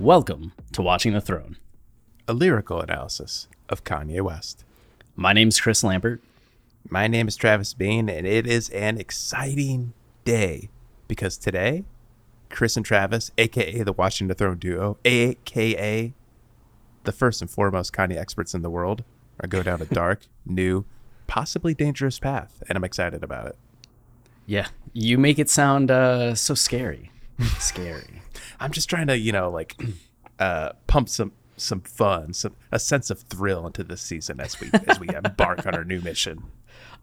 Welcome to Watching the Throne. a lyrical analysis of Kanye West. My name's Chris Lambert. My name is Travis Bean, and it is an exciting day because today, Chris and Travis, aka the Watching the Throne duo, aka the first and foremost Kanye experts in the world, are go down a dark, new, possibly dangerous path, and I'm excited about it. Yeah, you make it sound uh, so scary. scary. I'm just trying to, you know, like uh, pump some some fun, some a sense of thrill into this season as we as we embark on our new mission.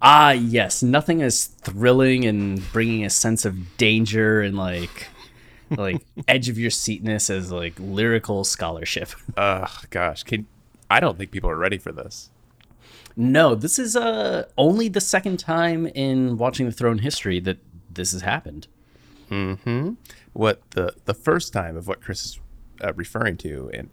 Ah, yes, nothing as thrilling and bringing a sense of danger and like like edge of your seatness as like lyrical scholarship. Ugh, gosh, can I don't think people are ready for this. No, this is uh only the second time in Watching the Throne history that this has happened. What the the first time of what Chris is uh, referring to, and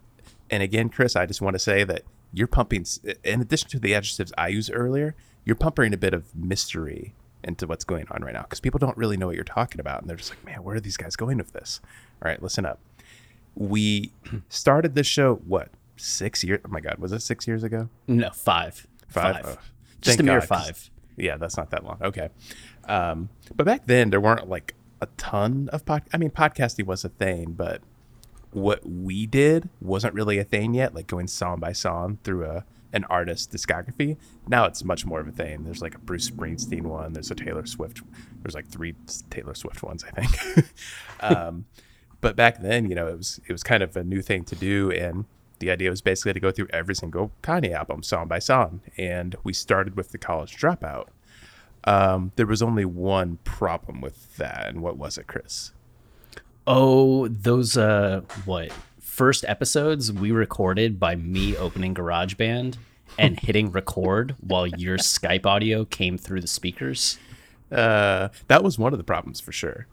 and again, Chris, I just want to say that you're pumping, in addition to the adjectives I used earlier, you're pumping a bit of mystery into what's going on right now because people don't really know what you're talking about, and they're just like, man, where are these guys going with this? All right, listen up. We started this show what six years? Oh my God, was it six years ago? No, five. Five? Five. Oh, Just a mere God, five. Yeah, that's not that long. Okay. Um, but back then there weren't like a ton of pod. I mean, podcasting was a thing, but what we did wasn't really a thing yet. Like going song by song through a an artist's discography. Now it's much more of a thing. There's like a Bruce Springsteen one. There's a Taylor Swift. There's like three Taylor Swift ones, I think. um, but back then, you know, it was it was kind of a new thing to do, and the idea was basically to go through every single Kanye album, song by song. And we started with the College Dropout. Um, there was only one problem with that, and what was it, Chris? Oh, those uh what? First episodes we recorded by me opening GarageBand and hitting record while your Skype audio came through the speakers. Uh, that was one of the problems for sure.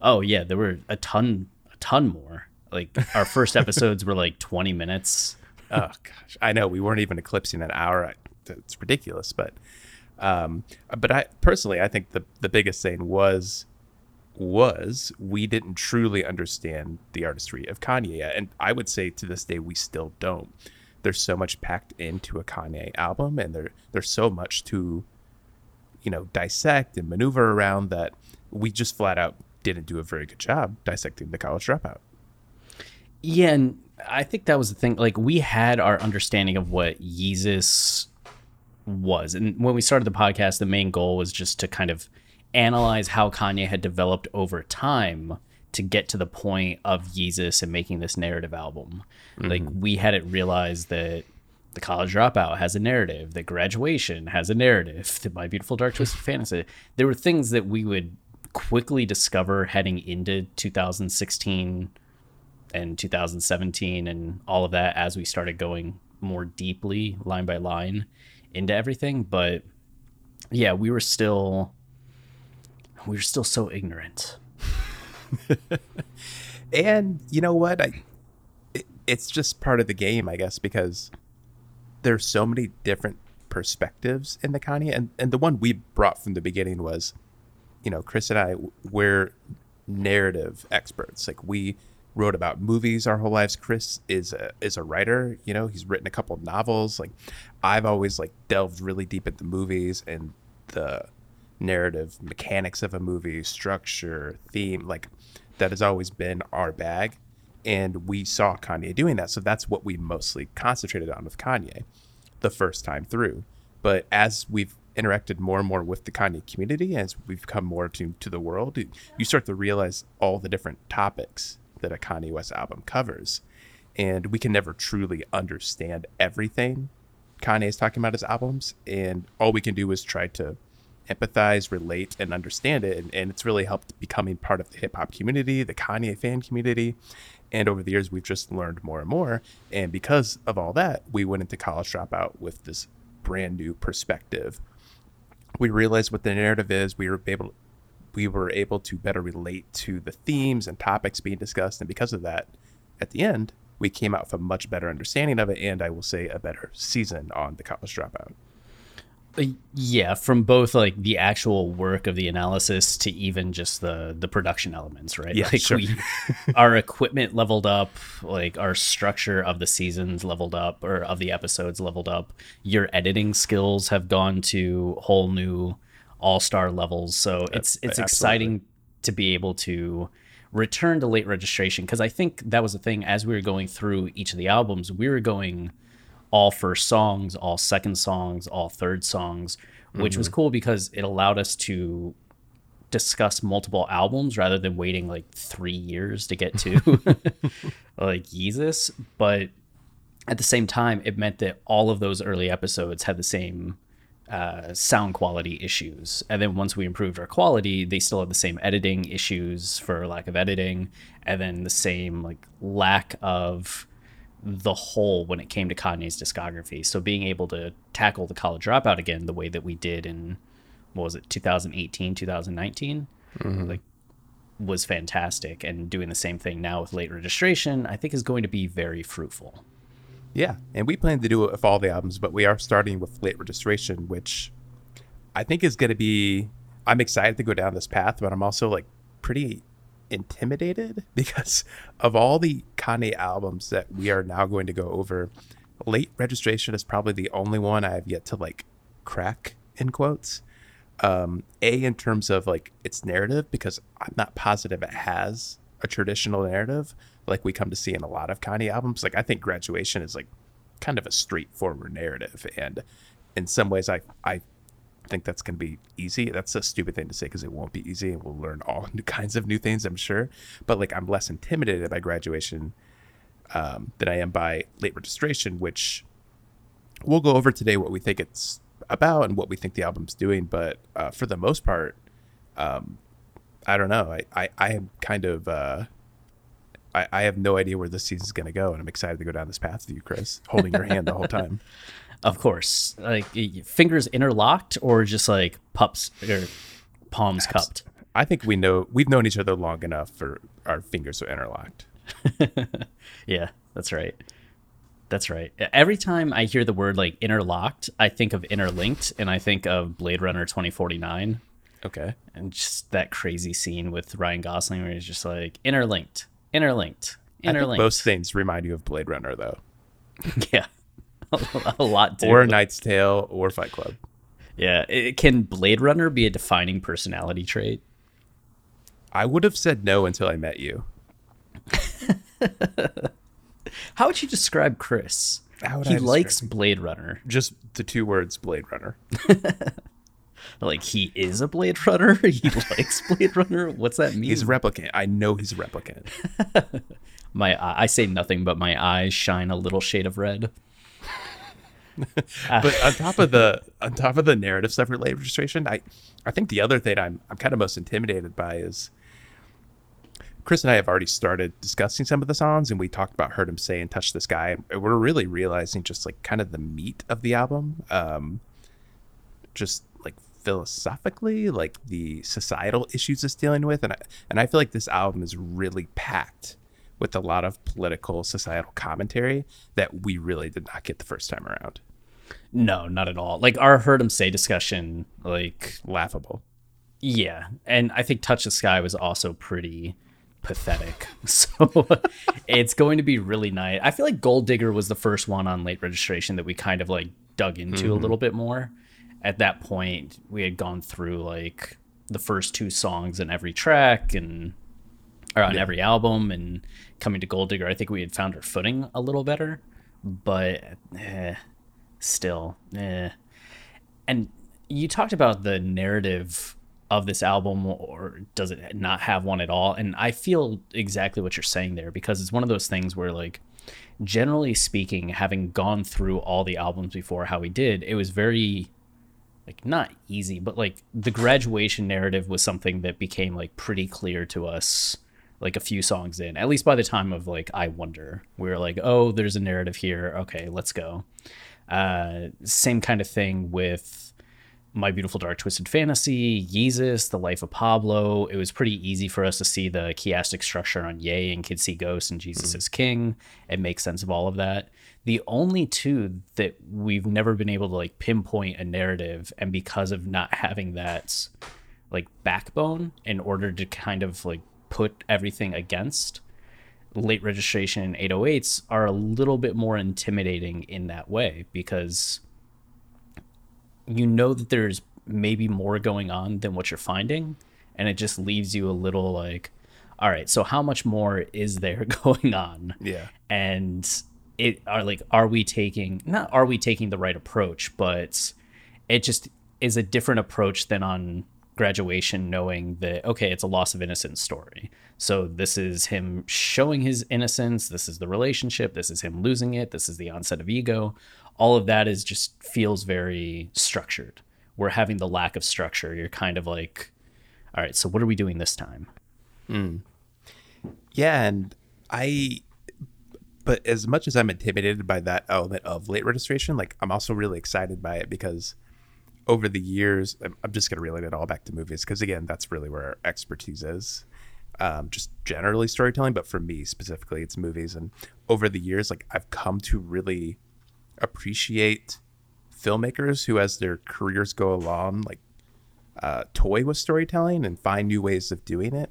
Oh yeah, there were a ton a ton more. Like our first episodes were like 20 minutes. oh gosh, I know we weren't even eclipsing an hour. It's ridiculous, but um, but I personally, I think the the biggest thing was was we didn't truly understand the artistry of Kanye, and I would say to this day we still don't. There's so much packed into a Kanye album, and there there's so much to you know dissect and maneuver around that we just flat out didn't do a very good job dissecting the college dropout. Yeah, and I think that was the thing. Like we had our understanding of what Yeezus was, and when we started the podcast, the main goal was just to kind of analyze how Kanye had developed over time to get to the point of Yeezus and making this narrative album. Like mm-hmm. we had it realized that the college dropout has a narrative, that graduation has a narrative, that my beautiful dark twisted fantasy. There were things that we would quickly discover heading into 2016 and 2017 and all of that as we started going more deeply line by line into everything but yeah we were still we were still so ignorant. And you know what? I, it, it's just part of the game i guess because there's so many different perspectives in the Kanye and, and the one we brought from the beginning was you know chris and i we're narrative experts. Like we wrote about movies our whole lives chris is a is a writer you know he's written a couple novels like i've always like delved really deep into movies and the narrative mechanics of a movie, structure, theme, like that has always been our bag. And we saw Kanye doing that. So that's what we mostly concentrated on with Kanye the first time through. But as we've interacted more and more with the Kanye community, as we've come more to, to the world, you start to realize all the different topics that a Kanye West album covers. And we can never truly understand everything Kanye is talking about his albums. And all we can do is try to empathize, relate, and understand it. And, and it's really helped becoming part of the hip hop community, the Kanye fan community. And over the years, we've just learned more and more. And because of all that, we went into College Dropout with this brand new perspective. We realized what the narrative is. We were able, we were able to better relate to the themes and topics being discussed. And because of that, at the end, we came out with a much better understanding of it, and I will say a better season on the College Dropout. Uh, yeah from both like the actual work of the analysis to even just the the production elements right Yeah, like sure. we our equipment leveled up like our structure of the seasons leveled up or of the episodes leveled up your editing skills have gone to whole new all-star levels so it's it's absolutely. exciting to be able to return to late registration because i think that was the thing as we were going through each of the albums we were going all first songs, all second songs, all third songs, which was mm-hmm. cool because it allowed us to discuss multiple albums rather than waiting like three years to get to like Yeezus. But at the same time, it meant that all of those early episodes had the same uh, sound quality issues. And then once we improved our quality, they still had the same editing issues for lack of editing, and then the same like lack of the whole when it came to Kanye's discography. So being able to tackle the college dropout again the way that we did in what was it 2018 2019 like was fantastic and doing the same thing now with late registration I think is going to be very fruitful. Yeah, and we plan to do it with all the albums, but we are starting with late registration, which I think is going to be. I'm excited to go down this path, but I'm also like pretty intimidated because of all the Kanye albums that we are now going to go over. Late registration is probably the only one I have yet to like crack in quotes. Um, a in terms of like its narrative because I'm not positive it has a traditional narrative like we come to see in a lot of Kanye albums. Like I think graduation is like kind of a straightforward narrative, and in some ways, I I think that's gonna be easy. That's a stupid thing to say because it won't be easy, and we'll learn all kinds of new things, I'm sure. But like I'm less intimidated by graduation um, than I am by late registration, which we'll go over today what we think it's about and what we think the album's doing. But uh, for the most part, um, I don't know. I, I, I am kind of uh, I, I have no idea where this season's gonna go, and I'm excited to go down this path with you, Chris, holding your hand the whole time. Of course, like fingers interlocked or just like pups or palms cupped. I think we know we've known each other long enough for our fingers are interlocked. Yeah, that's right. That's right. Every time I hear the word like interlocked, I think of interlinked and I think of Blade Runner 2049 Okay. and just that crazy scene with Ryan Gosling where he's just like interlinked, interlinked, I think interlinked. most things remind you of Blade Runner, though, yeah. a lot do. or Knight's Tale, or Fight Club. yeah. It, can Blade Runner be a defining personality trait? I would have said no until I met you. How would you describe Chris? He I describe likes Blade Runner. Just the two words Blade Runner. Like he is a Blade Runner. He likes Blade Runner. What's that mean? He's a replicant. I know he's a replicant. my I say nothing, but my eyes shine a little shade of red. but on top of the on top of the narrative stuff late registration, I I think the other thing I'm I'm kind of most intimidated by is Chris and I have already started discussing some of the songs, and we talked about "Heard Him Say" and "Touch Sky." And we're really realizing just like kind of the meat of the album, um, just philosophically, like the societal issues it's dealing with, and I, and I feel like this album is really packed with a lot of political societal commentary that we really did not get the first time around. No, not at all. Like our heard him say discussion, like Laughable. yeah, and I think Touch the Sky was also pretty pathetic. So it's going to be really nice. I feel like Gold Digger was the first one on late registration that we kind of like dug into a mm-hmm. little bit more. At that point we had gone through like the first two songs in every track and or on every album and coming to Gold Digger, I think we had found our footing a little better, but eh, still, eh. And you talked about the narrative of this album, or does it not have one at all? And I feel exactly what you're saying there because it's one of those things where, like, generally speaking, having gone through all the albums before how we did, it was very like not easy, but like the graduation narrative was something that became like pretty clear to us like a few songs in, at least by the time of like I Wonder. We were like, oh, there's a narrative here. Okay, let's go. Uh, same kind of thing with My Beautiful Dark Twisted Fantasy, Yeezus, The Life of Pablo. It was pretty easy for us to see the chiastic structure on Ye and Kids See Ghosts and Jesus is King and make sense of all of that. The only two that we've never been able to like pinpoint a narrative, and because of not having that like backbone in order to kind of like put everything against late registration and 808s are a little bit more intimidating in that way because you know that there's maybe more going on than what you're finding and it just leaves you a little like all right so how much more is there going on Yeah. and it are like are we taking not are we taking the right approach but it just is a different approach than on graduation knowing that okay it's a loss of innocence story. So this is him showing his innocence this is the relationship this is him losing it this is the onset of ego. All of that is just feels very structured. We're having the lack of structure. You're kind of like all right so what are we doing this time? Hmm. Yeah, and I but as much as I'm intimidated by that element of late registration, like I'm also really excited by it because over the years, I'm, I'm just going to relate it all back to movies because again, that's really where our expertise is. Um, just generally storytelling, but for me specifically, it's movies. And over the years, like I've come to really appreciate filmmakers who, as their careers go along, like uh, toy with storytelling and find new ways of doing it.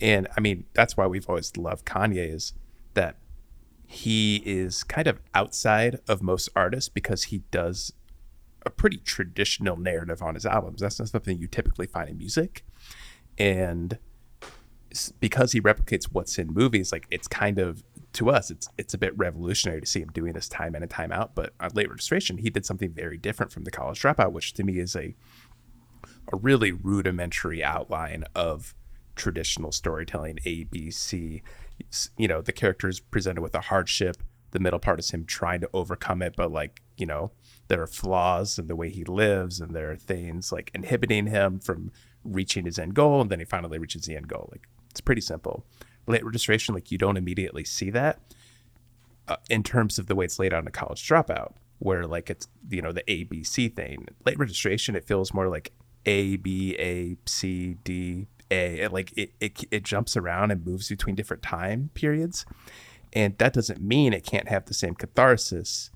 And I mean, that's why we've always loved Kanye is that he is kind of outside of most artists because he does a pretty traditional narrative on his albums. That's not something you typically find in music. And because he replicates what's in movies, like it's kind of to us, it's it's a bit revolutionary to see him doing this time in and time out. But on late registration, he did something very different from the college dropout, which to me is a a really rudimentary outline of traditional storytelling A, B, C. You know, the character is presented with a hardship. The middle part is him trying to overcome it, but like, you know, there are flaws in the way he lives, and there are things like inhibiting him from reaching his end goal, and then he finally reaches the end goal. Like, it's pretty simple. Late registration, like, you don't immediately see that uh, in terms of the way it's laid out in a college dropout, where like it's you know the A B C thing. Late registration, it feels more like A B A C D A. It, like it, it it jumps around and moves between different time periods, and that doesn't mean it can't have the same catharsis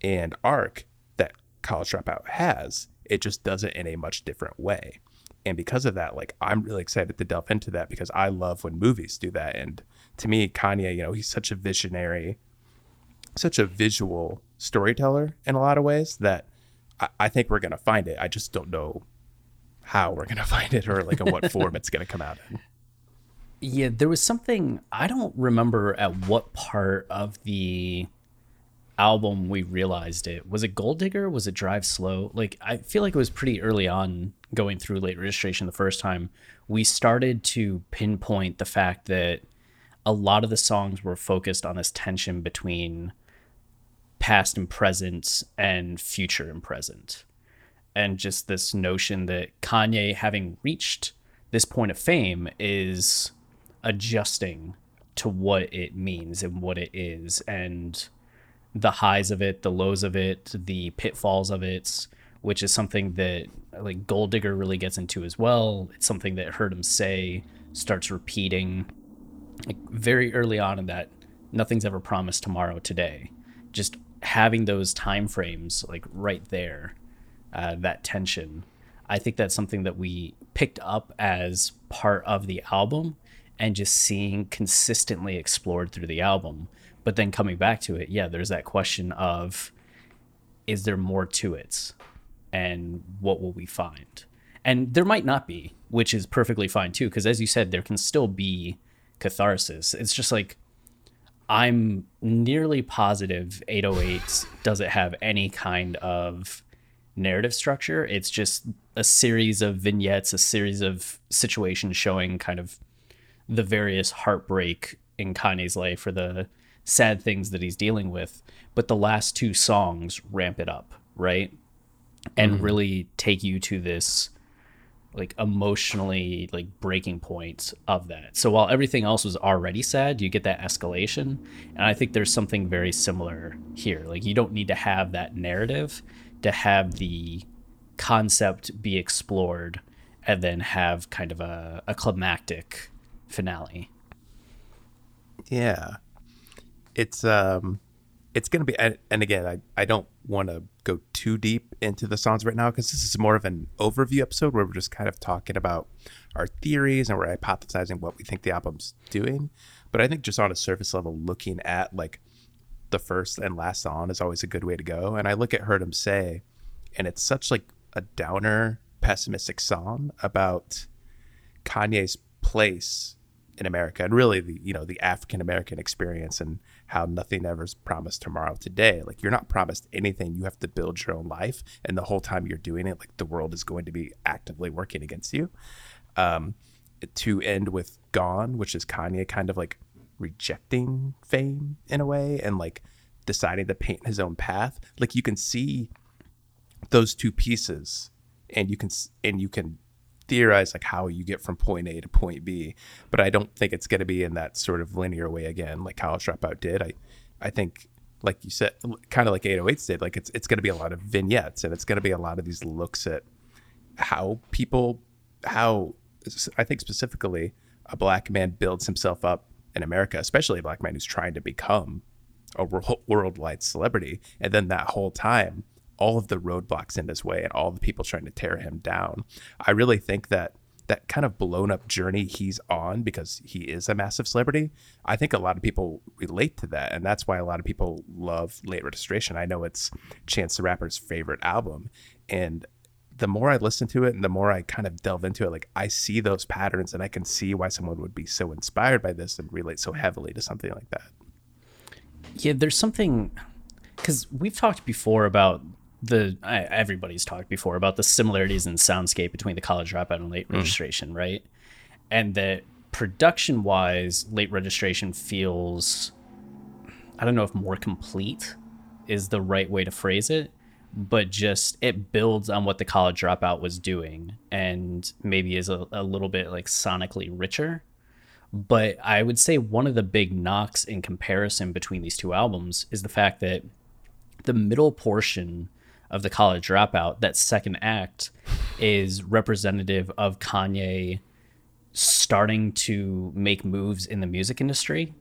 and arc that college dropout has. It just does it in a much different way. And because of that, like I'm really excited to delve into that because I love when movies do that. And to me, Kanye, you know, he's such a visionary such a visual storyteller in a lot of ways that I, I think we're gonna find it. I just don't know how we're gonna find it or like in what form it's gonna come out in. Yeah, there was something I don't remember at what part of the album we realized it. Was it Gold Digger? Was it Drive Slow? Like I feel like it was pretty early on going through late registration the first time. We started to pinpoint the fact that a lot of the songs were focused on this tension between past and present and future and present. And just this notion that Kanye, having reached this point of fame, is adjusting to what it means and what it is, and the highs of it, the lows of it, the pitfalls of it, which is something that like Gold Digger really gets into as well. It's something that Heard Him Say starts repeating like very early on in that nothing's ever promised tomorrow today just having those time frames like right there uh, that tension i think that's something that we picked up as part of the album and just seeing consistently explored through the album but then coming back to it yeah there's that question of is there more to it and what will we find? And there might not be, which is perfectly fine too, because as you said, there can still be catharsis. It's just like I'm nearly positive 808 doesn't have any kind of narrative structure. It's just a series of vignettes, a series of situations showing kind of the various heartbreak in Kanye's life or the sad things that he's dealing with. But the last two songs ramp it up, right? And mm-hmm. really take you to this like emotionally like breaking point of that. So while everything else was already sad, you get that escalation. And I think there's something very similar here. Like you don't need to have that narrative to have the concept be explored and then have kind of a, a climactic finale. Yeah. It's um it's going to be and, and again, I I don't want to go too deep into the songs right now because this is more of an overview episode where we're just kind of talking about our theories and we're hypothesizing what we think the album's doing. But I think just on a surface level looking at like the first and last song is always a good way to go. And I look at Heard Him Say and it's such like a downer, pessimistic song about Kanye's place in America and really the you know the African American experience and how nothing ever is promised tomorrow today. Like you're not promised anything. You have to build your own life, and the whole time you're doing it, like the world is going to be actively working against you. Um, to end with "Gone," which is Kanye kind of like rejecting fame in a way and like deciding to paint his own path. Like you can see those two pieces, and you can and you can theorize like how you get from point A to point B, but I don't think it's going to be in that sort of linear way again, like College Dropout did. I, I think, like you said, kind of like 808s did. Like it's it's going to be a lot of vignettes, and it's going to be a lot of these looks at how people, how I think specifically a black man builds himself up in America, especially a black man who's trying to become a worldwide celebrity, and then that whole time all of the roadblocks in his way and all the people trying to tear him down. I really think that that kind of blown up journey he's on because he is a massive celebrity. I think a lot of people relate to that, and that's why a lot of people love Late Registration. I know it's Chance the Rapper's favorite album, and the more I listen to it and the more I kind of delve into it, like I see those patterns and I can see why someone would be so inspired by this and relate so heavily to something like that. Yeah, there's something because we've talked before about the I, everybody's talked before about the similarities in soundscape between the college dropout and late mm. registration, right? And that production wise, late registration feels I don't know if more complete is the right way to phrase it, but just it builds on what the college dropout was doing and maybe is a, a little bit like sonically richer. But I would say one of the big knocks in comparison between these two albums is the fact that the middle portion of the college dropout, that second act is representative of Kanye starting to make moves in the music industry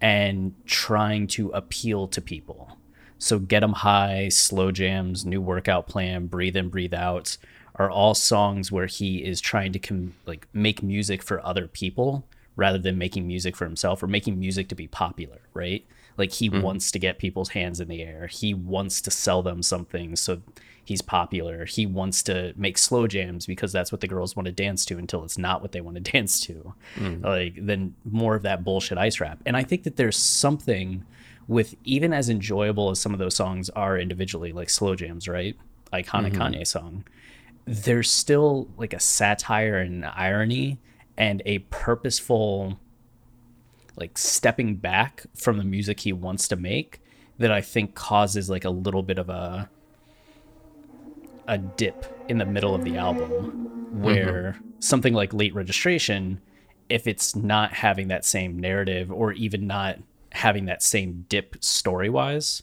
and trying to appeal to people. So Get 'em High, Slow Jams, New Workout Plan, Breathe In, Breathe Out are all songs where he is trying to com- like make music for other people rather than making music for himself or making music to be popular, right? Like he mm. wants to get people's hands in the air. He wants to sell them something so he's popular. He wants to make slow jams because that's what the girls want to dance to until it's not what they want to dance to. Mm. Like then more of that bullshit ice rap. And I think that there's something with even as enjoyable as some of those songs are individually, like slow jams, right? Iconic mm-hmm. Kanye song. There's still like a satire and irony and a purposeful like stepping back from the music he wants to make that I think causes like a little bit of a a dip in the middle of the album where mm-hmm. something like late registration if it's not having that same narrative or even not having that same dip story wise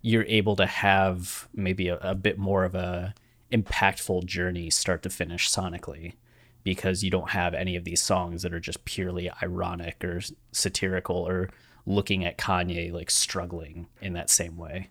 you're able to have maybe a, a bit more of a impactful journey start to finish sonically because you don't have any of these songs that are just purely ironic or satirical or looking at Kanye like struggling in that same way.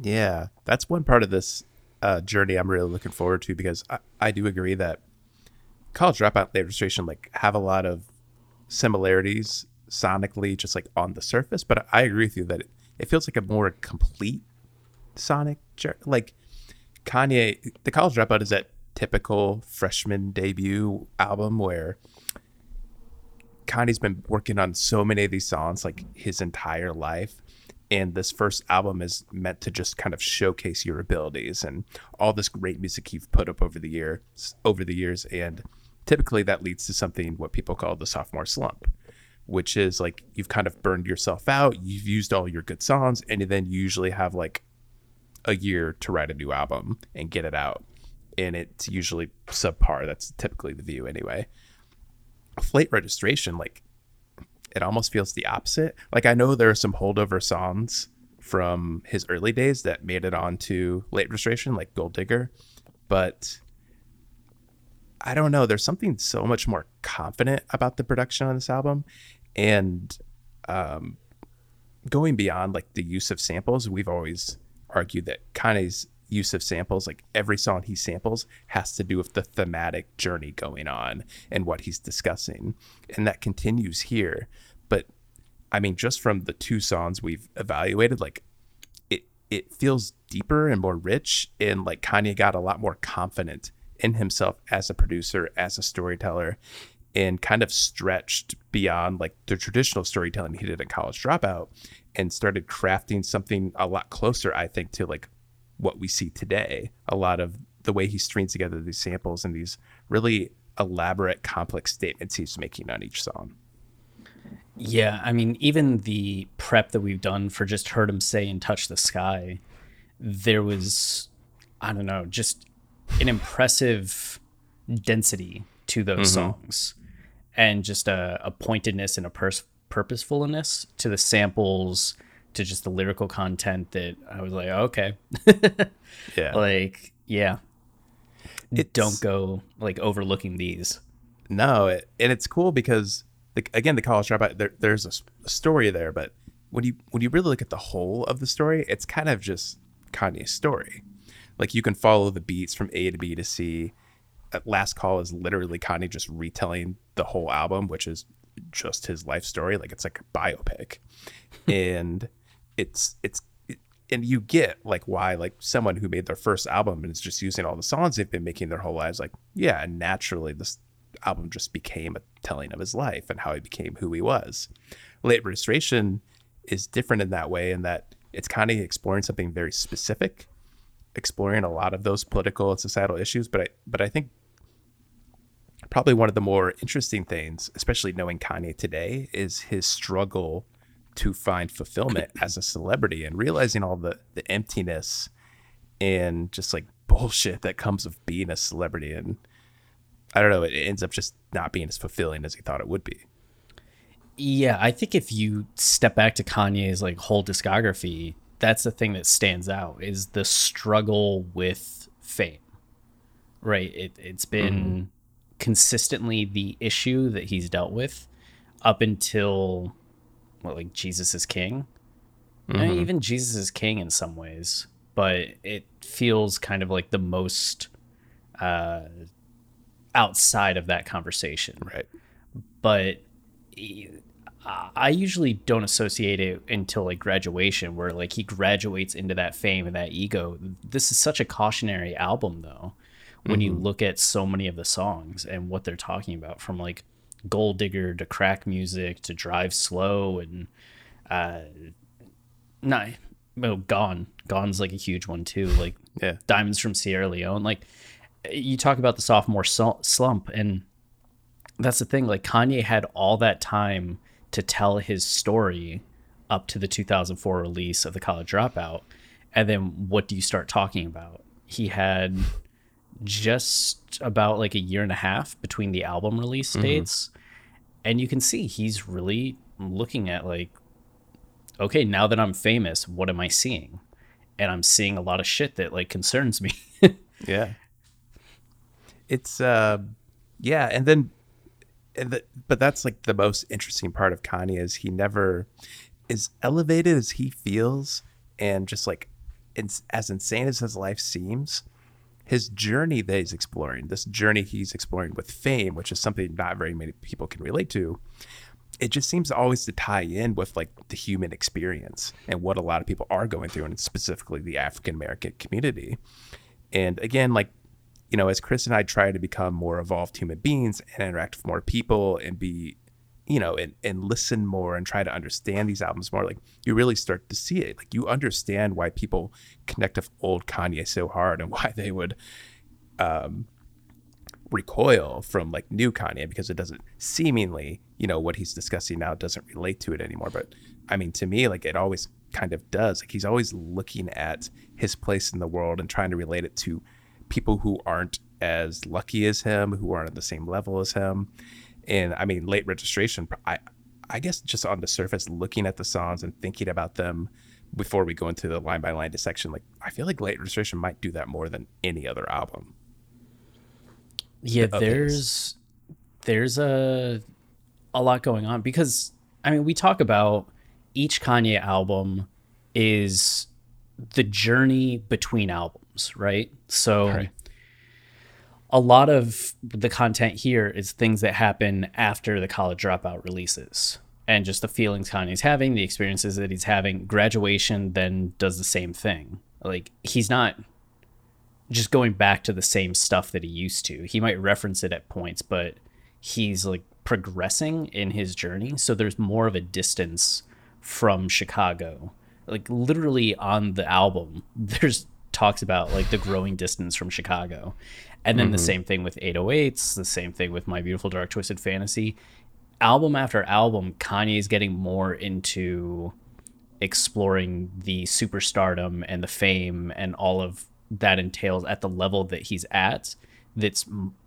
Yeah, that's one part of this uh, journey I'm really looking forward to because I, I do agree that college dropout late registration like have a lot of similarities sonically, just like on the surface. But I agree with you that it, it feels like a more complete sonic journey. Like Kanye, the college dropout is that typical freshman debut album where Kanye's been working on so many of these songs like his entire life and this first album is meant to just kind of showcase your abilities and all this great music you've put up over the years over the years and typically that leads to something what people call the sophomore slump which is like you've kind of burned yourself out you've used all your good songs and then you usually have like a year to write a new album and get it out and it's usually subpar that's typically the view anyway. Late registration like it almost feels the opposite. Like I know there are some holdover songs from his early days that made it onto late registration, like Gold Digger, but I don't know. There's something so much more confident about the production on this album, and um, going beyond like the use of samples. We've always argued that Kanye's use of samples, like every song he samples, has to do with the thematic journey going on and what he's discussing. And that continues here. But I mean, just from the two songs we've evaluated, like it it feels deeper and more rich. And like Kanye got a lot more confident in himself as a producer, as a storyteller, and kind of stretched beyond like the traditional storytelling he did in College Dropout and started crafting something a lot closer, I think, to like what we see today. A lot of the way he strings together these samples and these really elaborate, complex statements he's making on each song. Yeah, I mean, even the prep that we've done for just heard him say and touch the sky, there was, I don't know, just an impressive density to those mm-hmm. songs, and just a, a pointedness and a pers- purposefulness to the samples to just the lyrical content that I was like, okay, yeah, like yeah, it's, don't go like overlooking these. No, it, and it's cool because the, again, the college dropout. There, there's a, a, story there, but when you when you really look at the whole of the story, it's kind of just Kanye's story. Like you can follow the beats from A to B to C. At Last Call is literally Kanye just retelling the whole album, which is just his life story. Like it's like a biopic, and it's it's and you get like why like someone who made their first album and is just using all the songs they've been making their whole lives like yeah and naturally this album just became a telling of his life and how he became who he was. Late registration is different in that way in that it's kind of exploring something very specific exploring a lot of those political and societal issues but i but i think probably one of the more interesting things especially knowing kanye today is his struggle to find fulfillment as a celebrity and realizing all the, the emptiness and just like bullshit that comes of being a celebrity. And I don't know, it ends up just not being as fulfilling as he thought it would be. Yeah, I think if you step back to Kanye's like whole discography, that's the thing that stands out is the struggle with fame. Right? It it's been mm-hmm. consistently the issue that he's dealt with up until what like Jesus is King. Mm-hmm. even Jesus is King in some ways, but it feels kind of like the most uh, outside of that conversation. Right. But I usually don't associate it until like graduation, where like he graduates into that fame and that ego. This is such a cautionary album, though, when mm-hmm. you look at so many of the songs and what they're talking about from like Gold Digger to crack music to drive slow and uh not oh gone. Gone's like a huge one too like yeah. Diamonds from sierra leone. Like you talk about the sophomore slump and that's the thing like kanye had all that time to tell his story up to the 2004 release of the college dropout And then what do you start talking about? He had just about like a year and a half between the album release dates. And you can see he's really looking at like, okay, now that I'm famous, what am I seeing? And I'm seeing a lot of shit that like concerns me. Yeah. It's uh yeah, and then and the, but that's like the most interesting part of Kanye is he never as elevated as he feels and just like it's as insane as his life seems his journey that he's exploring this journey he's exploring with fame which is something not very many people can relate to it just seems always to tie in with like the human experience and what a lot of people are going through and specifically the african american community. And again, like, you know, as Chris and I try to become more evolved human beings and interact with more people and be, you know, and, and listen more and try to understand these albums more, like you really start to see it. Like you understand why people connect with old Kanye so hard and why they would um recoil from like new Kanye because it doesn't seemingly, you know, what he's discussing now doesn't relate to it anymore. But I mean, to me, like it always kind of does. Like he's always looking at his place in the world and trying to relate it to people who aren't as lucky as him, who aren't at the same level as him. And I mean, late registration, I, I guess just on the surface, looking at the songs and thinking about them before we go into the line by line dissection, like I feel like late registration might do that more than any other album. yeah there's there's a a lot going on because i mean we talk about each kanye album is the journey between albums right so Right. A lot of the content here is things that happen after the college dropout releases and just the feelings kanye's having the experiences that he's having graduation then does the same thing like he's not just going back to the same stuff that he used to. He might reference it at points, but he's like progressing in his journey. So there's more of a distance from Chicago. Like literally on the album, there's talks about like the growing distance from Chicago. And then the mm-hmm. same thing with 808s, the same thing with My Beautiful Dark Twisted Fantasy. Album after album, Kanye's getting more into exploring the superstardom and the fame and all of that entails at the level that he's at that's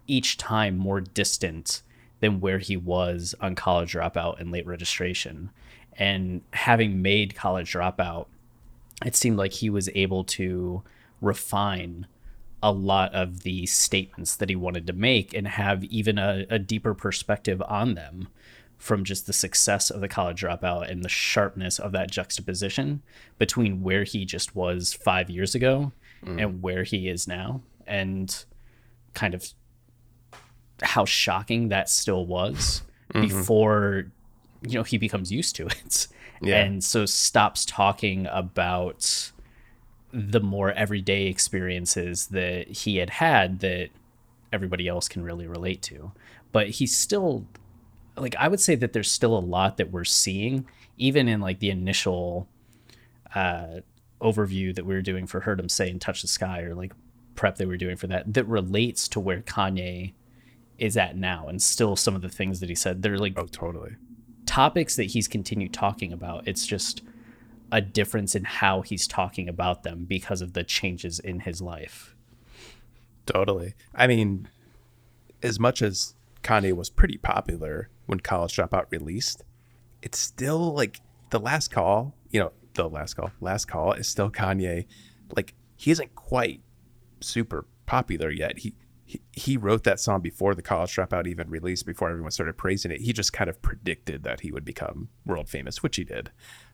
each time more distant than where he was on college dropout and late registration and having made college dropout it seemed like he was able to refine a lot of the statements that he wanted to make and have even a, a deeper perspective on them from just the success of the college dropout and the sharpness of that juxtaposition between where he just was five years ago mm. and where he is now and kind of how shocking that still was mm-hmm. before you know he becomes used to it. Yeah. and so stops talking about the more everyday experiences that he had had that everybody else can really relate to but he's still like i would say that there's still a lot that we're seeing even in like the initial uh overview that we were doing for heard him say and touch the sky or like prep that we were doing for that that relates to where kanye is at now and still some of the things that he said they're like Oh, totally. topics that he's continued talking about. It's just a difference in how he's talking about them because of the changes in his life. Totally. I mean, as much as Kanye was pretty popular when College Dropout released, it's still like the last call, you know, the last call, last call is still Kanye. Like, he isn't quite super popular yet. He, he, wrote that song before the College Dropout even released, before everyone started praising it. He just kind of predicted that he would become world famous, which he did.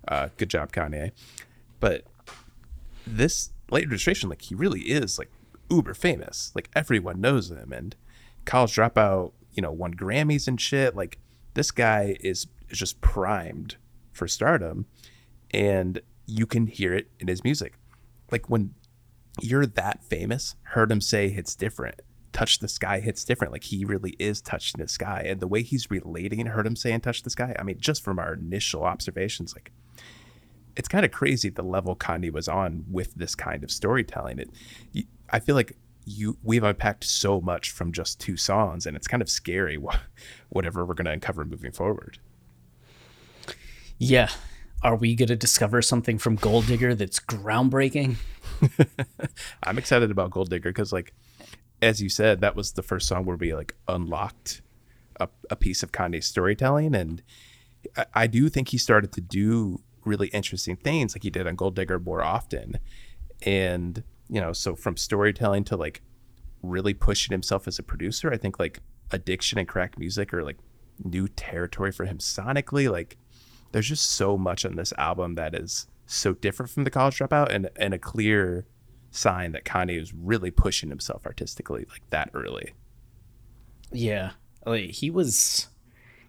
Uh, good job, Kanye. But this late registration, like he really is like uber famous. Like everyone knows him and college dropout, you know, won Grammys and shit. Like this guy is, is just primed for stardom and you can hear it in his music. Like when you're that famous, heard him say it's different. Touch the sky hits different. Like he really is touching the sky. And the way he's relating heard him say and touch the sky. I mean, just from our initial observations, like it's kind of crazy the level Kanye was on with this kind of storytelling. It, you, I feel like you we've unpacked so much from just two songs, and it's kind of scary. wha- Whatever we're going to uncover moving forward. Yeah. Are we going to discover something from Gold Digger that's groundbreaking? I'm excited about Gold Digger because, like, as you said, that was the first song where we like unlocked a, a piece of Kanye's storytelling, and I, I do think he started to do really interesting things, like he did on Gold Digger more often, and you know, so from storytelling to like really pushing himself as a producer, I think like addiction and crack music are like new territory for him sonically. Like, there's just so much on this album that is so different from the college dropout and and a clear sign that Kanye was really pushing himself artistically like that early. Yeah, like he was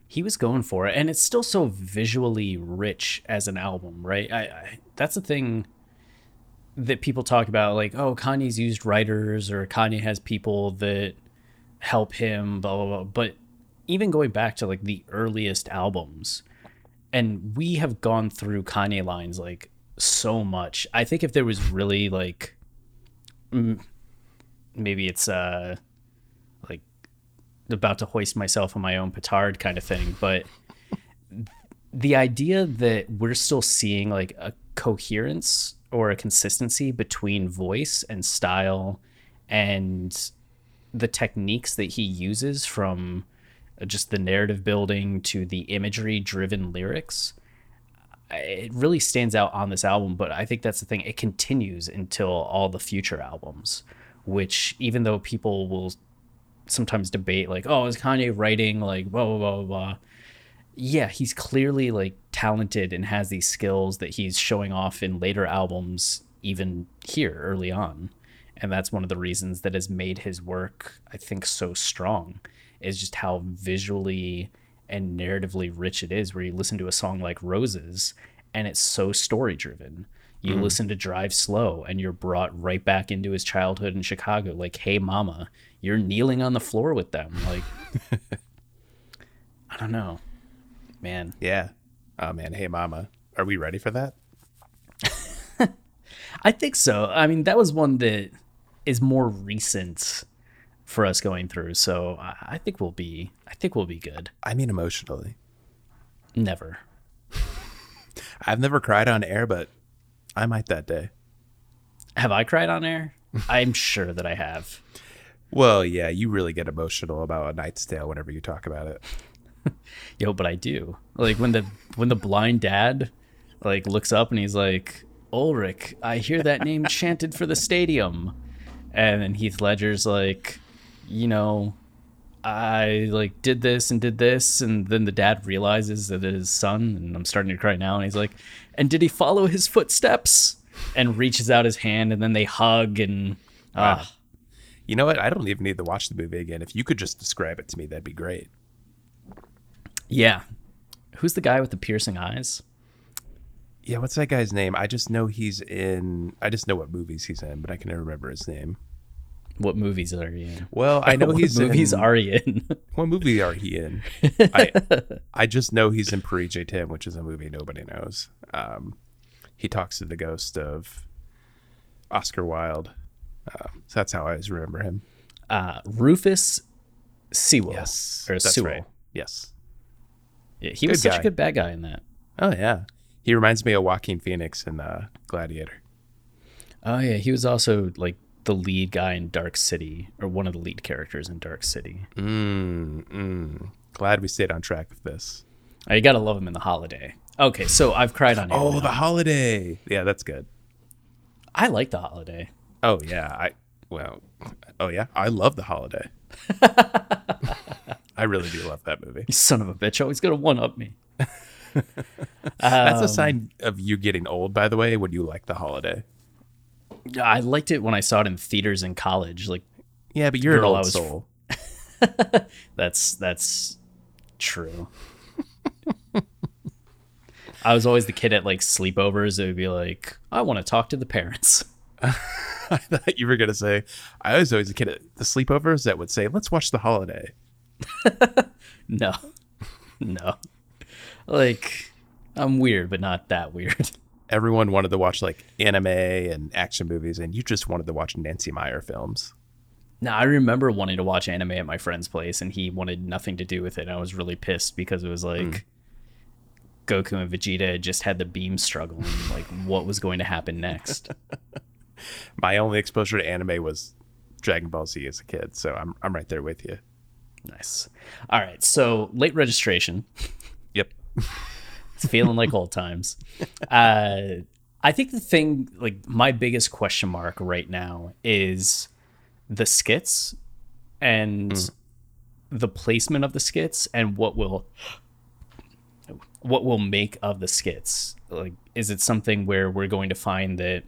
he was going for it and it's still so visually rich as an album, right? I, I that's the thing that people talk about like, oh, Kanye's used writers or Kanye has people that help him blah blah blah, but even going back to like the earliest albums and we have gone through Kanye lines like so much. I think if there was really like maybe it's uh like about to hoist myself on my own petard kind of thing but the idea that we're still seeing like a coherence or a consistency between voice and style and the techniques that he uses from just the narrative building to the imagery driven lyrics it really stands out on this album, but I think that's the thing. It continues until all the future albums, which even though people will sometimes debate like, oh, is Kanye writing like blah blah blah blah. Yeah, he's clearly like talented and has these skills that he's showing off in later albums, even here early on. And that's one of the reasons that has made his work, I think, so strong, is just how visually and narratively rich it is where you listen to a song like Roses and it's so story driven. You mm listen to Drive Slow and you're brought right back into his childhood in Chicago like hey mama, you're kneeling on the floor with them like I don't know. Man. Yeah. Oh man, hey mama. Are we ready for that? I think so. I mean, that was one that is more recent for us going through. So I, think we'll be I think we'll be good. I mean emotionally. Never. I've never cried on air, but I might that day. Have I cried on air? I'm sure that I have. Well, yeah, you really get emotional about a Knight's Tale whenever you talk about it. Yo, but I do. Like when the when the blind dad like looks up and he's like, Ulrich, I hear that name chanted for the stadium. And then Heath Ledger's like, you know, I like did this and did this, and then the dad realizes that it is his son, and I'm starting to cry now. And he's like, "And did he follow his footsteps?" And reaches out his hand, and then they hug, and ah, uh, you know what? I don't even need to watch the movie again. If you could just describe it to me, that'd be great. Yeah, who's the guy with the piercing eyes? Yeah, what's that guy's name? I just know he's in. I just know what movies he's in, but I can never remember his name. What movies are he in? Well, I know he's movies in, are he in? what movie are he in? I, I just know he's in Puri Tim, which is a movie nobody knows. Um, he talks to the ghost of Oscar Wilde. Uh, so that's how I always remember him. Uh, Rufus Sewell. Yes, or that's Sewell. right. Yes. Yeah, he good was such guy. a good bad guy in that. Oh yeah, he reminds me of Joaquin Phoenix in uh, Gladiator. Oh yeah, he was also like the lead guy in Dark City, or one of the lead characters in Dark City. Mm, mm. Glad we stayed on track with this. Oh, you gotta love him in the holiday. Okay, so I've cried on. Oh, the holiday. Yeah, that's good. I like the holiday. Oh yeah, I well, oh yeah, I love the holiday. I really do love that movie. You son of a bitch! Always gonna one up me. That's um, a sign of you getting old, by the way, when you like the holiday. I liked it when I saw it in theaters in college. Like, yeah, but you're an old soul. that's that's true. I was always the kid at like sleepovers that would be like, I want to talk to the parents. I thought you were gonna say I was always a kid at the sleepovers that would say, "Let's watch the holiday." no, no, like I'm weird, but not that weird everyone wanted to watch like anime and action movies, and you just wanted to watch Nancy Meyer films. Now I remember wanting to watch anime at my friend's place, and he wanted nothing to do with it. And I was really pissed because it was like, mm. Goku and Vegeta just had the beam struggle and like what was going to happen next. My only exposure to anime was Dragon Ball Z as a kid, so I'm I'm right there with you. Nice. All right, so late registration. Yep. It's feeling like old times. Uh, I think the thing, like my biggest question mark right now is the skits and the placement of the skits and what will what will make of the skits. Like, is it something where we're going to find that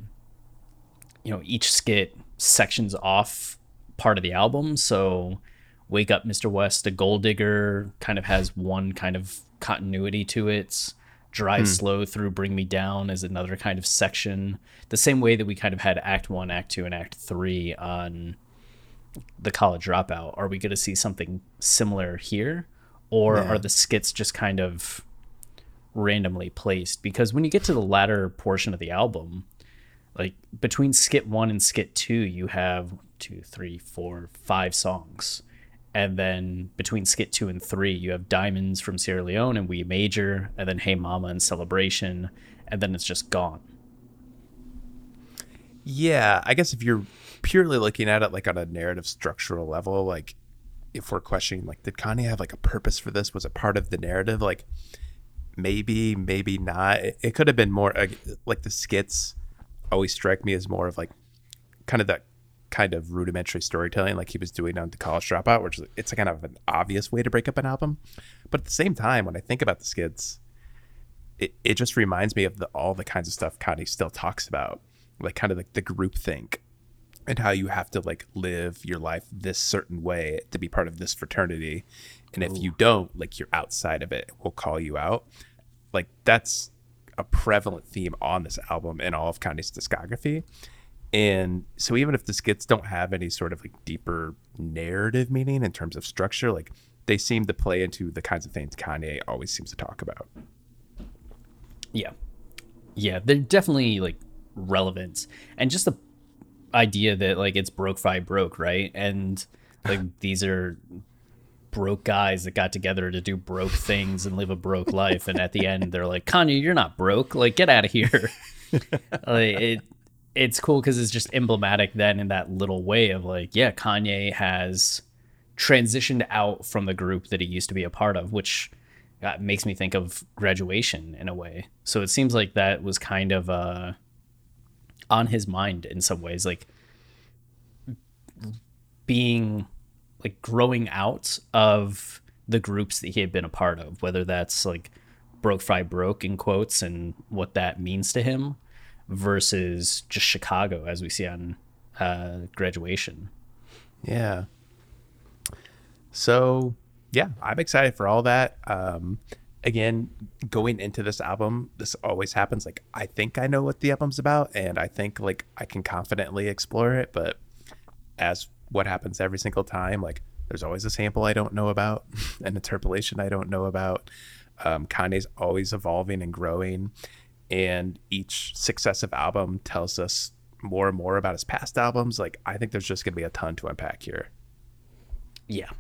you know each skit sections off part of the album? So, Wake Up, Mr. West, a Gold Digger kind of has one kind of continuity to it. Drive hmm. Slow Through Bring Me Down is another kind of section. The same way that we kind of had Act One, Act Two, and Act Three on the college dropout. Are we going to see something similar here? Or are the skits just kind of randomly placed? Because when you get to the latter portion of the album, like between skit one and skit two, you have two, three, four, five songs. And then between skit two and three, you have Diamonds from Sierra Leone and We Major, and then Hey Mama and Celebration, and then it's just gone. Yeah, I guess if you're purely looking at it like on a narrative structural level, like if we're questioning like did Kanye have like a purpose for this? Was it part of the narrative? Like maybe, maybe not. It, it could have been more like the skits always strike me as more of like kind of that kind of rudimentary storytelling like he was doing on the college dropout which is it's a kind of an obvious way to break up an album. But at the same time when i think about the skits it, it just reminds me of the all the kinds of stuff Kanye still talks about like kind of like the group think and how you have to like live your life this certain way to be part of this fraternity. And if you don't like you're outside of it we'll call you out. Like that's a prevalent theme on this album and all of Kanye's discography and so even if the skits don't have any sort of like deeper narrative meaning in terms of structure like they seem to play into the kinds of things Kanye always seems to talk about Yeah. Yeah, they're definitely like relevant. And just the idea that like it's broke phi broke, right? And like these are broke guys that got together to do broke things and live a broke life and at the end they're like, "Kanye, you're not broke. Like get out of here." like it it's cool cuz it's just emblematic then in that little way of like, yeah, Kanye has transitioned out from the group that he used to be a part of, which uh, makes me think of graduation in a way. So it seems like that was kind of uh, on his mind in some ways, like being like growing out of the groups that he had been a part of, whether that's like broke phi broke in quotes and what that means to him versus just Chicago as we see on uh, graduation. Yeah. So yeah, I'm excited for all that. Um, again, going into this album, this always happens. Like I think I know what the album's about, and I think like I can confidently explore it. But as what happens every single time, like there's always a sample I don't know about, an interpolation I don't know about. Um, Kanye's always evolving and growing, and each successive album tells us more and more about his past albums. Like I think there's just gonna be a ton to unpack here. Yeah.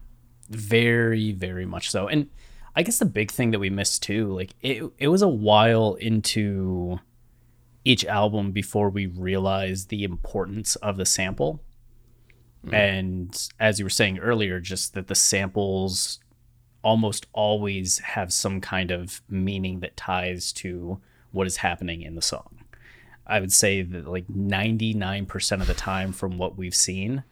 Very, very much so. And I guess the big thing that we missed too, like it it was a while into each album before we realized the importance of the sample. Mm. And as you were saying earlier, just that the samples almost always have some kind of meaning that ties to what is happening in the song. I would say that like 99% of the time from what we've seen,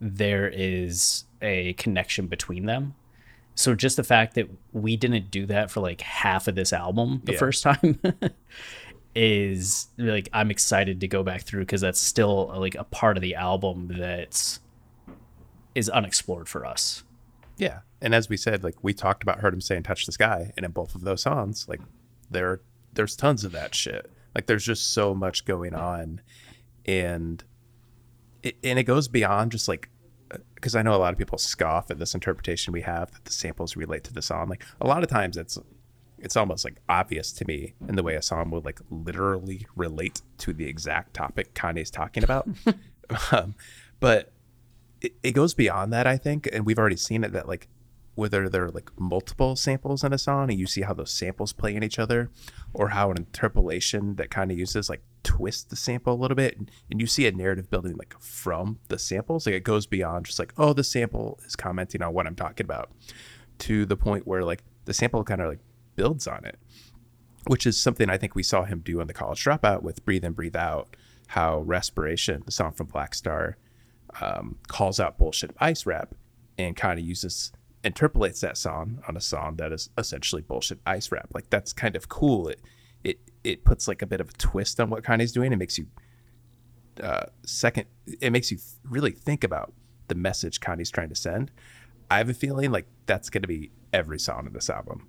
there is a connection between them. So just the fact that we didn't do that for like half of this album the Yeah. first time is like I'm excited to go back through because that's still like a part of the album that is unexplored for us. Yeah. And as we said, like we talked about heard him saying touch the sky and in both of those songs, like there there's tons of that shit. Like there's just so much going on and it, and it goes beyond just like because I know a lot of people scoff at this interpretation we have that the samples relate to the song. Like a lot of times it's it's almost like obvious to me in the way a song would like literally relate to the exact topic Kanye's talking about. um, but it, it goes beyond that, I think, and we've already seen it that like whether there are like multiple samples in a song and you see how those samples play in each other or how an interpolation that kind of uses like twist the sample a little bit and, and you see a narrative building like from the samples like it goes beyond just like oh the sample is commenting on what i'm talking about to the point where like the sample kind of like builds on it which is something i think we saw him do in the college dropout with breathe in breathe out how respiration the song from black star um, calls out bullshit ice rap and kind of uses interpolates that song on a song that is essentially bullshit ice rap. Like that's kind of cool. It it it puts like a bit of a twist on what Kanye's doing. It makes you uh, second. It makes you really think about the message Kanye's trying to send. I have a feeling like that's going to be every song in this album.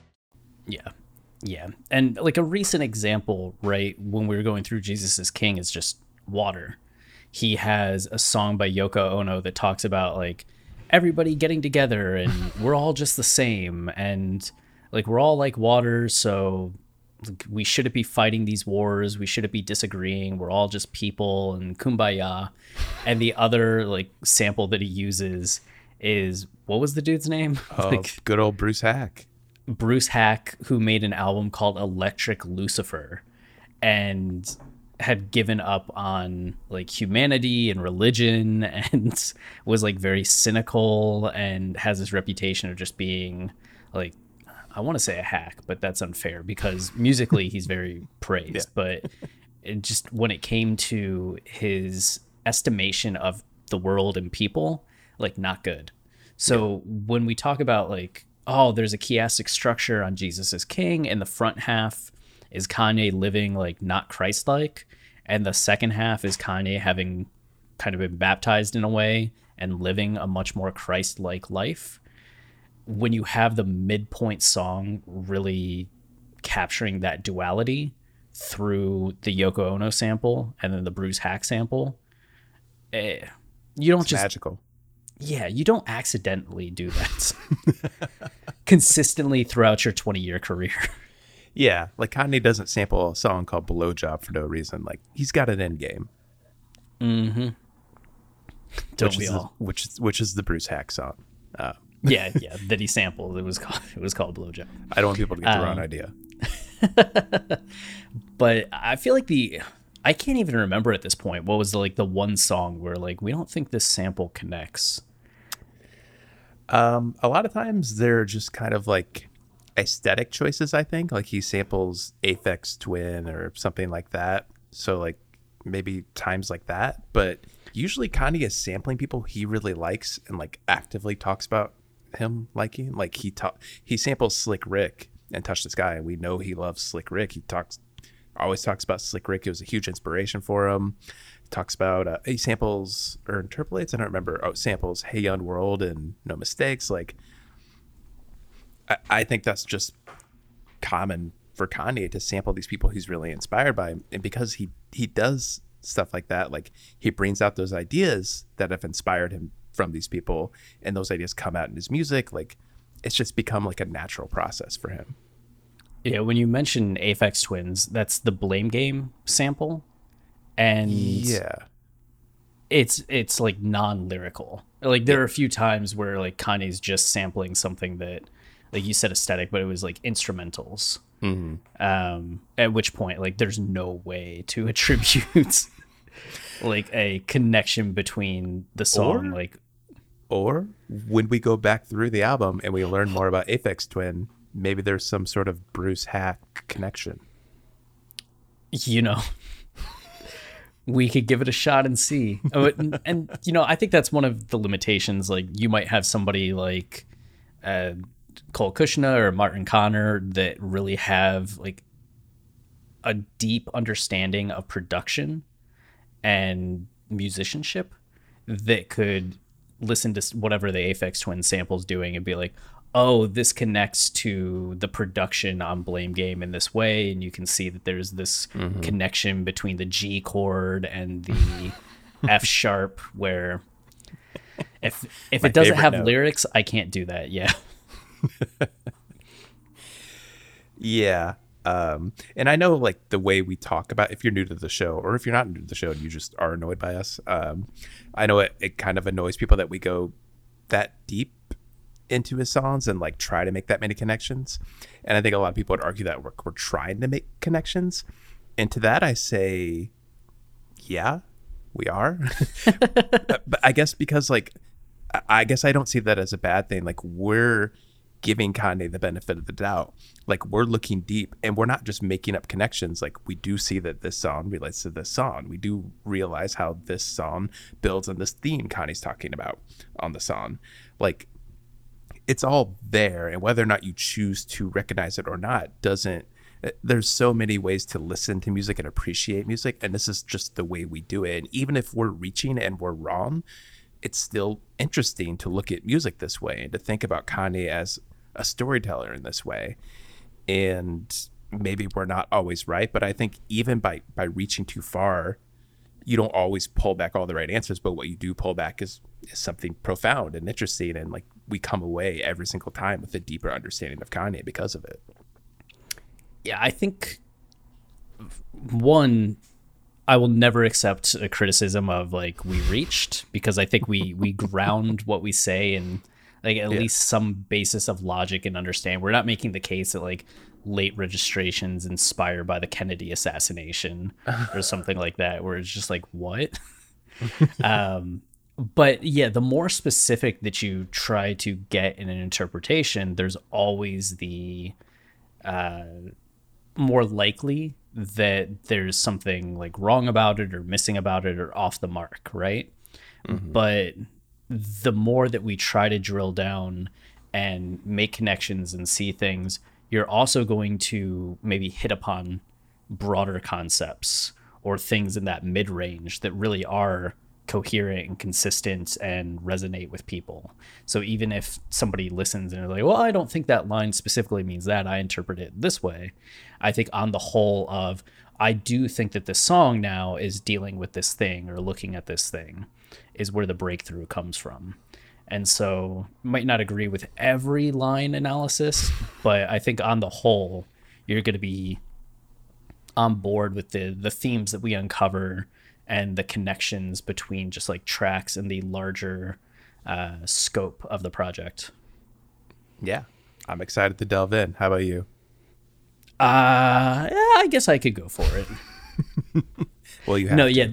Yeah. Yeah. And like a recent example, right, when we were going through Jesus is King is just water. He has a song by Yoko Ono that talks about like everybody getting together and we're all just the same and like we're all like water, so like, we shouldn't be fighting these wars. We shouldn't be disagreeing. We're all just people and kumbaya. And the other like sample that he uses is what was the dude's name? Oh, like good old Bruce Haack. Bruce Haack, who made an album called Electric Lucifer and had given up on like humanity and religion and was like very cynical and has this reputation of just being like I want to say a hack, but that's unfair because musically he's very praised, but it just when it came to his estimation of the world and people, like not good. So when we talk about like, oh, there's a chiastic structure on Jesus as King, and the front half is Kanye living like not Christ like, and the second half is Kanye having kind of been baptized in a way and living a much more Christ like life. When you have the midpoint song really capturing that duality through the Yoko Ono sample and then the Bruce Haack sample, eh, you don't It's just magical. Yeah, you don't accidentally do that consistently throughout your 20 year career. Yeah, like Kanye doesn't sample a song called "Blowjob" for no reason. Like he's got an end game, Don't which we is the, which is which is the Bruce Haack song. Uh, yeah, yeah, that he sampled. It was called it was called Blowjob. I don't want people to get the Um, wrong idea. But I feel like the I can't even remember at this point what was the, like the one song where like we don't think this sample connects. Um, a lot of times they're just kind of like aesthetic choices. I think like he samples Aphex Twin or something like that. So like maybe times like that. But usually Kanye is sampling people he really likes and like actively talks about him liking. Like he talk he samples Slick Rick and Touch the Sky, and we know he loves Slick Rick. He talks always talks about Slick Rick. It was a huge inspiration for him. Talks about uh, he samples or interpolates. I don't remember. Oh, samples Hey Young World and No Mistakes. Like I, I think that's just common for Kanye to sample these people he's really inspired by, and because he he does stuff like that, like he brings out those ideas that have inspired him from these people, and those ideas come out in his music. Like it's just become like a natural process for him. Yeah, when you mention Aphex Twins, that's the Blame Game sample, and Yeah, it's it's like non-lyrical. Like there are a few times where like Kanye's just sampling something that, like you said, aesthetic, but it was like instrumentals. Um, at which point, like, there's no way to attribute like a connection between the song, Or- like or when we go back through the album and we learn more about Aphex Twin, maybe there's some sort of Bruce Haack connection. you know we could give it a shot and see. Oh, and, and you know i think that's one of the limitations. Like you might have somebody like uh, cole cuchna or martin connor that really have like a deep understanding of production and musicianship that could listen to whatever the Aphex Twin sample's doing and be like, oh, this connects to the production on Blame Game in this way, and you can see that there's this connection between the G chord and the F sharp where if if My it doesn't have note. lyrics, I can't do that. Yeah. Yeah. Um, and I know like the way we talk about if you're new to the show or if you're not new to the show and you just are annoyed by us, um, I know it, it kind of annoys people that we go that deep into his songs and like try to make that many connections. And I think a lot of people would argue that we're, we're trying to make connections. And to that, I say, yeah, we are. but, but I guess because like, I- guess I don't see that as a bad thing. Like we're giving Kanye the benefit of the doubt. Like we're looking deep and we're not just making up connections. Like we do see that this song relates to this song. We do realize how this song builds on this theme Kanye's talking about on the song. Like it's all there and whether or not you choose to recognize it or not doesn't eh, there's so many ways to listen to music and appreciate music and this is just the way we do it and even if we're reaching and we're wrong it's still interesting to look at music this way and to think about Kanye as a storyteller in this way and maybe we're not always right but i think even by by reaching too far you don't always pull back all the right answers, but what you do pull back is, is something profound and interesting. And like we come away every single time with a deeper understanding of Kanye because of it. yeah, I think one, I will never accept a criticism of like we reached because I think we we ground what we say in like at least some basis of logic and understand. We're not making the case that like late registrations inspired by the Kennedy assassination or something like that, where it's just like what. um, but yeah, the more specific that you try to get in an interpretation, there's always the uh, more likely that there's something like wrong about it or missing about it or off the mark, right? But the more that we try to drill down and make connections and see things, you're also going to maybe hit upon broader concepts or things in that mid range that really are coherent and consistent and resonate with people. So even if somebody listens and they're like, well, I don't think that line specifically means that, I interpret it this way. I think on the whole of I do think that this song now is dealing with this thing or looking at this thing is where the breakthrough comes from. And so might not agree with every line analysis, but I think on the whole, you're going to be on board with the the themes that we uncover and the connections between just like tracks and the larger uh, scope of the project. Yeah. I'm excited to delve in. How about you? Uh, yeah, I guess I could go for it. Well, you have no, to. yeah,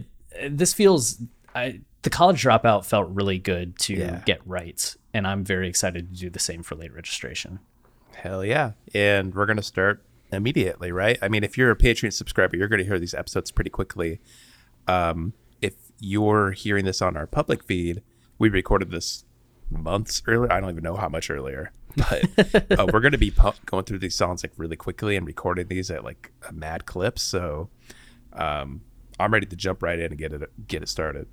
this feels. I the college dropout felt really good to Yeah. get right, and I'm very excited to do the same for late registration. Hell yeah. And we're going to start immediately, right? I mean, if you're a Patreon subscriber, you're going to hear these episodes pretty quickly. Um, if you're hearing this on our public feed, we recorded this months earlier. I don't even know how much earlier, but uh, we're going to be pu- going through these songs like really quickly and recording these at like a mad clip. So um, I'm ready to jump right in and get it get it started.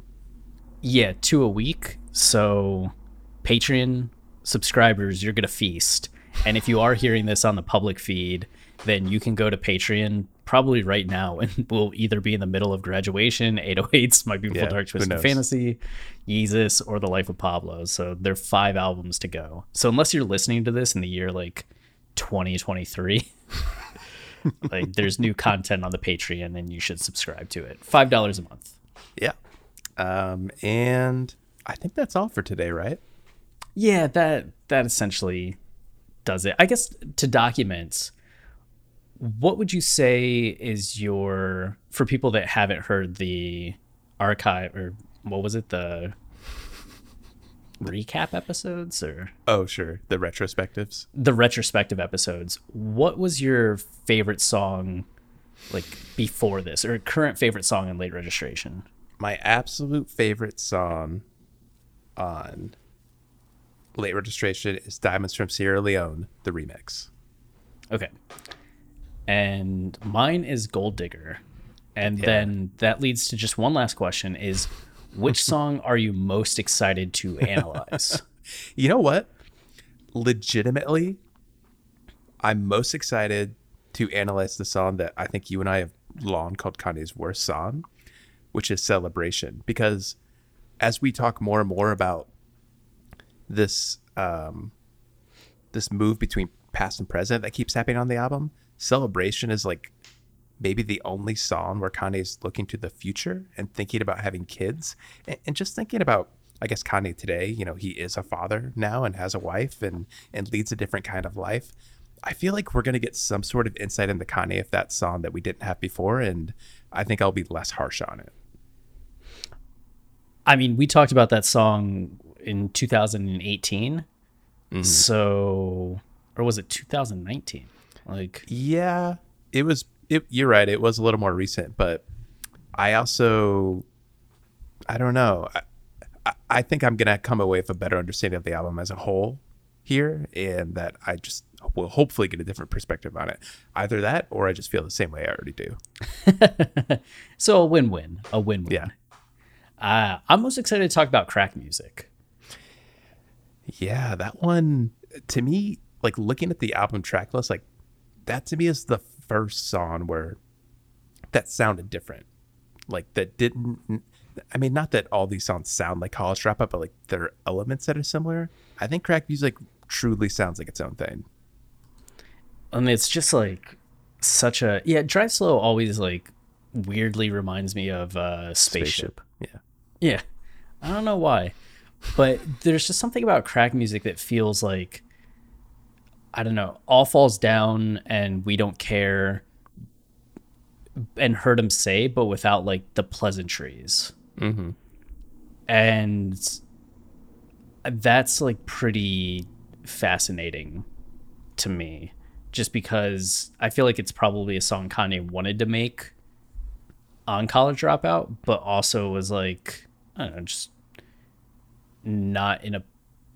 Yeah, two a week. So, Patreon subscribers, you're gonna feast. And if you are hearing this on the public feed, then you can go to Patreon probably right now, and we'll either be in the middle of graduation, 808s, My Beautiful Yeah, Dark Twisted? Fantasy, Yeezus, or The Life of Pablo. So there are five albums to go. So unless you're listening to this in the year like 2023. like there's new content on the Patreon and you should subscribe to it. Five dollars a month. Yeah. Um, and I think that's all for today, right? Yeah, that that essentially does it. I guess to document, what would you say is your for people that haven't heard the archive or what was it the recap episodes or Oh, sure. The retrospectives. the retrospective episodes? What was your favorite song like before this or current favorite song in late registration? my absolute favorite song on late registration is Diamonds from Sierra Leone, the remix. Okay. And mine is Gold Digger. And then that leads to just one last question is which song are you most excited to analyze? You know what? Legitimately, I'm most excited to analyze the song that I think you and I have long called Kanye's worst song, which is Celebration. Because as we talk more and more about this um, this move between past and present that keeps happening on the album, Celebration is like maybe the only song where Kanye's looking to the future and thinking about having kids and, and just thinking about I guess Kanye today, you know, he is a father now and has a wife and and leads a different kind of life. I feel like we're gonna get some sort of insight into Kanye if that song that we didn't have before, and I think I'll be less harsh on it. I mean, we talked about that song in 2018. Mm-hmm. So, or was it 2019? Like, Yeah, it was. It, you're right. It was a little more recent, but I also, I don't know. I, I, think I'm gonna come away with a better understanding of the album as a whole here, and that I just will hopefully get a different perspective on it. Either that, or I just feel the same way I already do. so a win-win, a win-win. Yeah. Uh, I'm most excited to talk about crack music. Yeah, that one to me, like looking at the album track list, like that to me is the first song where that sounded different. Like that didn't. I mean, not that all these songs sound like college dropout, but like there are elements that are similar. I think crack music truly sounds like its own thing. And it's just like such a yeah. Drive slow always like weirdly reminds me of uh, spaceship. Yeah. Yeah. I don't know why. But there's just something about crack music that feels like I don't know, all falls down and we don't care and Heard 'Em Say, but without like the pleasantries. Mm-hmm. And that's like pretty fascinating to me just because I feel like it's probably a song Kanye wanted to make on College Dropout, but also was like, I don't know, just not in a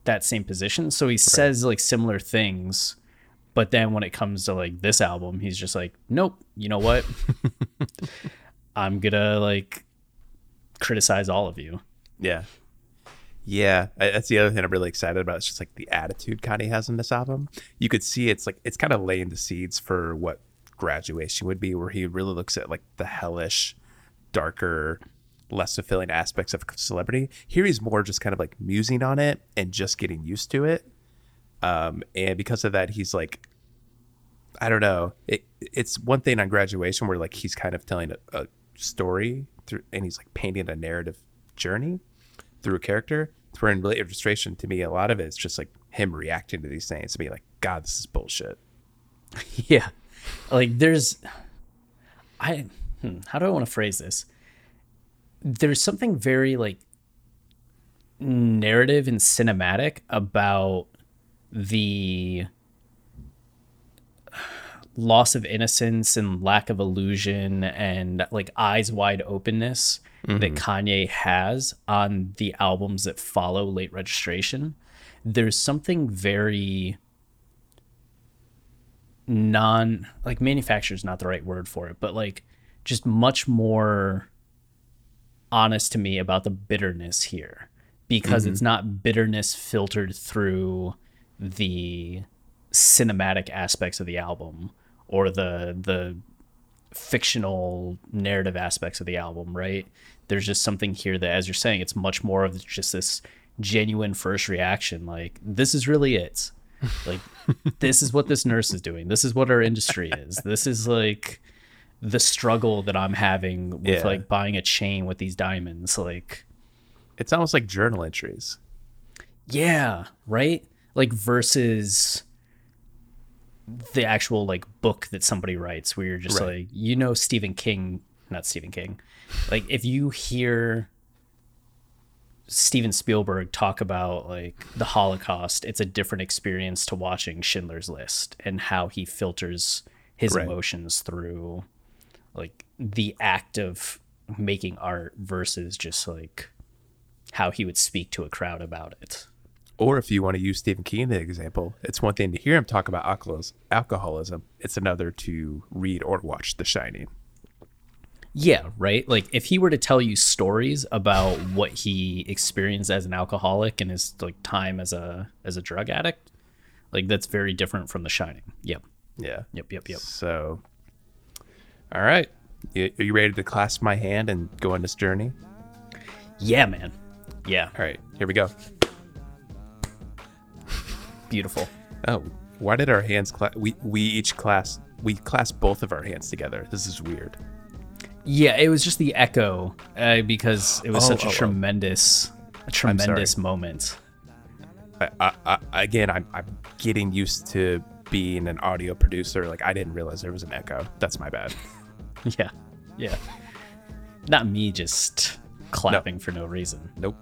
that same position. So he says like similar things, but then when it comes to like this album, he's just like, nope, you know what? I'm gonna like criticize all of you. Yeah. Yeah, I- that's the other thing I'm really excited about. It's just like the attitude Kanye has in this album. You could see it's like it's kind of laying the seeds for what graduation would be, where he really looks at like the hellish, darker, less fulfilling aspects of celebrity. Here he's more just kind of like musing on it and just getting used to it. Um, and because of that, he's like, I don't know. It, it's one thing on graduation where like he's kind of telling a, a story through, and he's like painting a narrative journey through a character. Where in late registration, to me, a lot of it is just like him reacting to these things to be like, God, this is bullshit. Yeah. Like there's I hmm, how do I want to phrase this? There's something very like narrative and cinematic about the loss of innocence and lack of illusion and like eyes wide openness that mm-hmm. Kanye has on the albums that follow late registration. There's something very non like manufacturer is not the right word for it, but like just much more honest to me about the bitterness here because it's mm-hmm. not bitterness filtered through the cinematic aspects of the album or the the fictional narrative aspects of the album, right? There's just something here that as you're saying it's much more of just this genuine first reaction like this is really it. Like this is what this nurse is doing. This is what our industry is. This is like the struggle that I'm having with Yeah. like buying a chain with these diamonds like It's almost like journal entries. yeah, right? Like versus the actual like book that somebody writes where you're just Right. like you know Stephen King, not Stephen King. Like if you hear Steven Spielberg talk about like the Holocaust, it's a different experience to watching Schindler's List and how he filters his Right. emotions through like the act of making art versus just like how he would speak to a crowd about it. Or if you want to use Stephen King as an example, it's one thing to hear him talk about alcoholism. It's another to read or watch The Shining. Yeah, right? Like if he were to tell you stories about what he experienced as an alcoholic and his like time as a as a drug addict, like that's very different from The Shining. Yep. Yeah. Yep, yep, yep. So, all right. You, are you ready to clasp my hand and go on this journey? Yeah, man. Yeah. All right. Here we go. Beautiful. Oh, why did our hands clasp? We we each class we clasp both of our hands together. This is weird. Yeah, it was just the echo uh, because it was Oh, such oh, a oh. tremendous, a tremendous moment. I, I, I, again, I'm I'm getting used to being an audio producer. Like I didn't realize there was an echo. That's my bad. Yeah, yeah. Not me just clapping for no reason. Nope.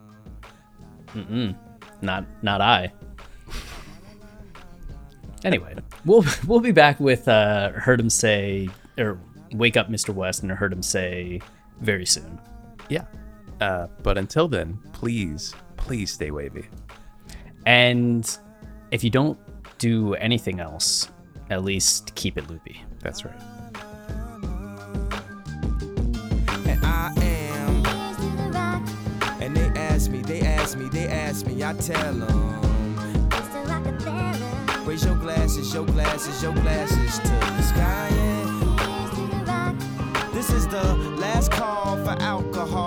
Mm. Not not I. Anyway, we'll we'll be back with uh, Heard 'Em Say or wake up, Mr. West, and Heard 'Em Say very soon. Yeah. Uh, but until then, please, please stay wavy. And if you don't do anything else, at least keep it loopy. That's right. Ask me, I tell them. Raise your glasses, your glasses, your glasses to the sky. yeah. This is the last call for alcohol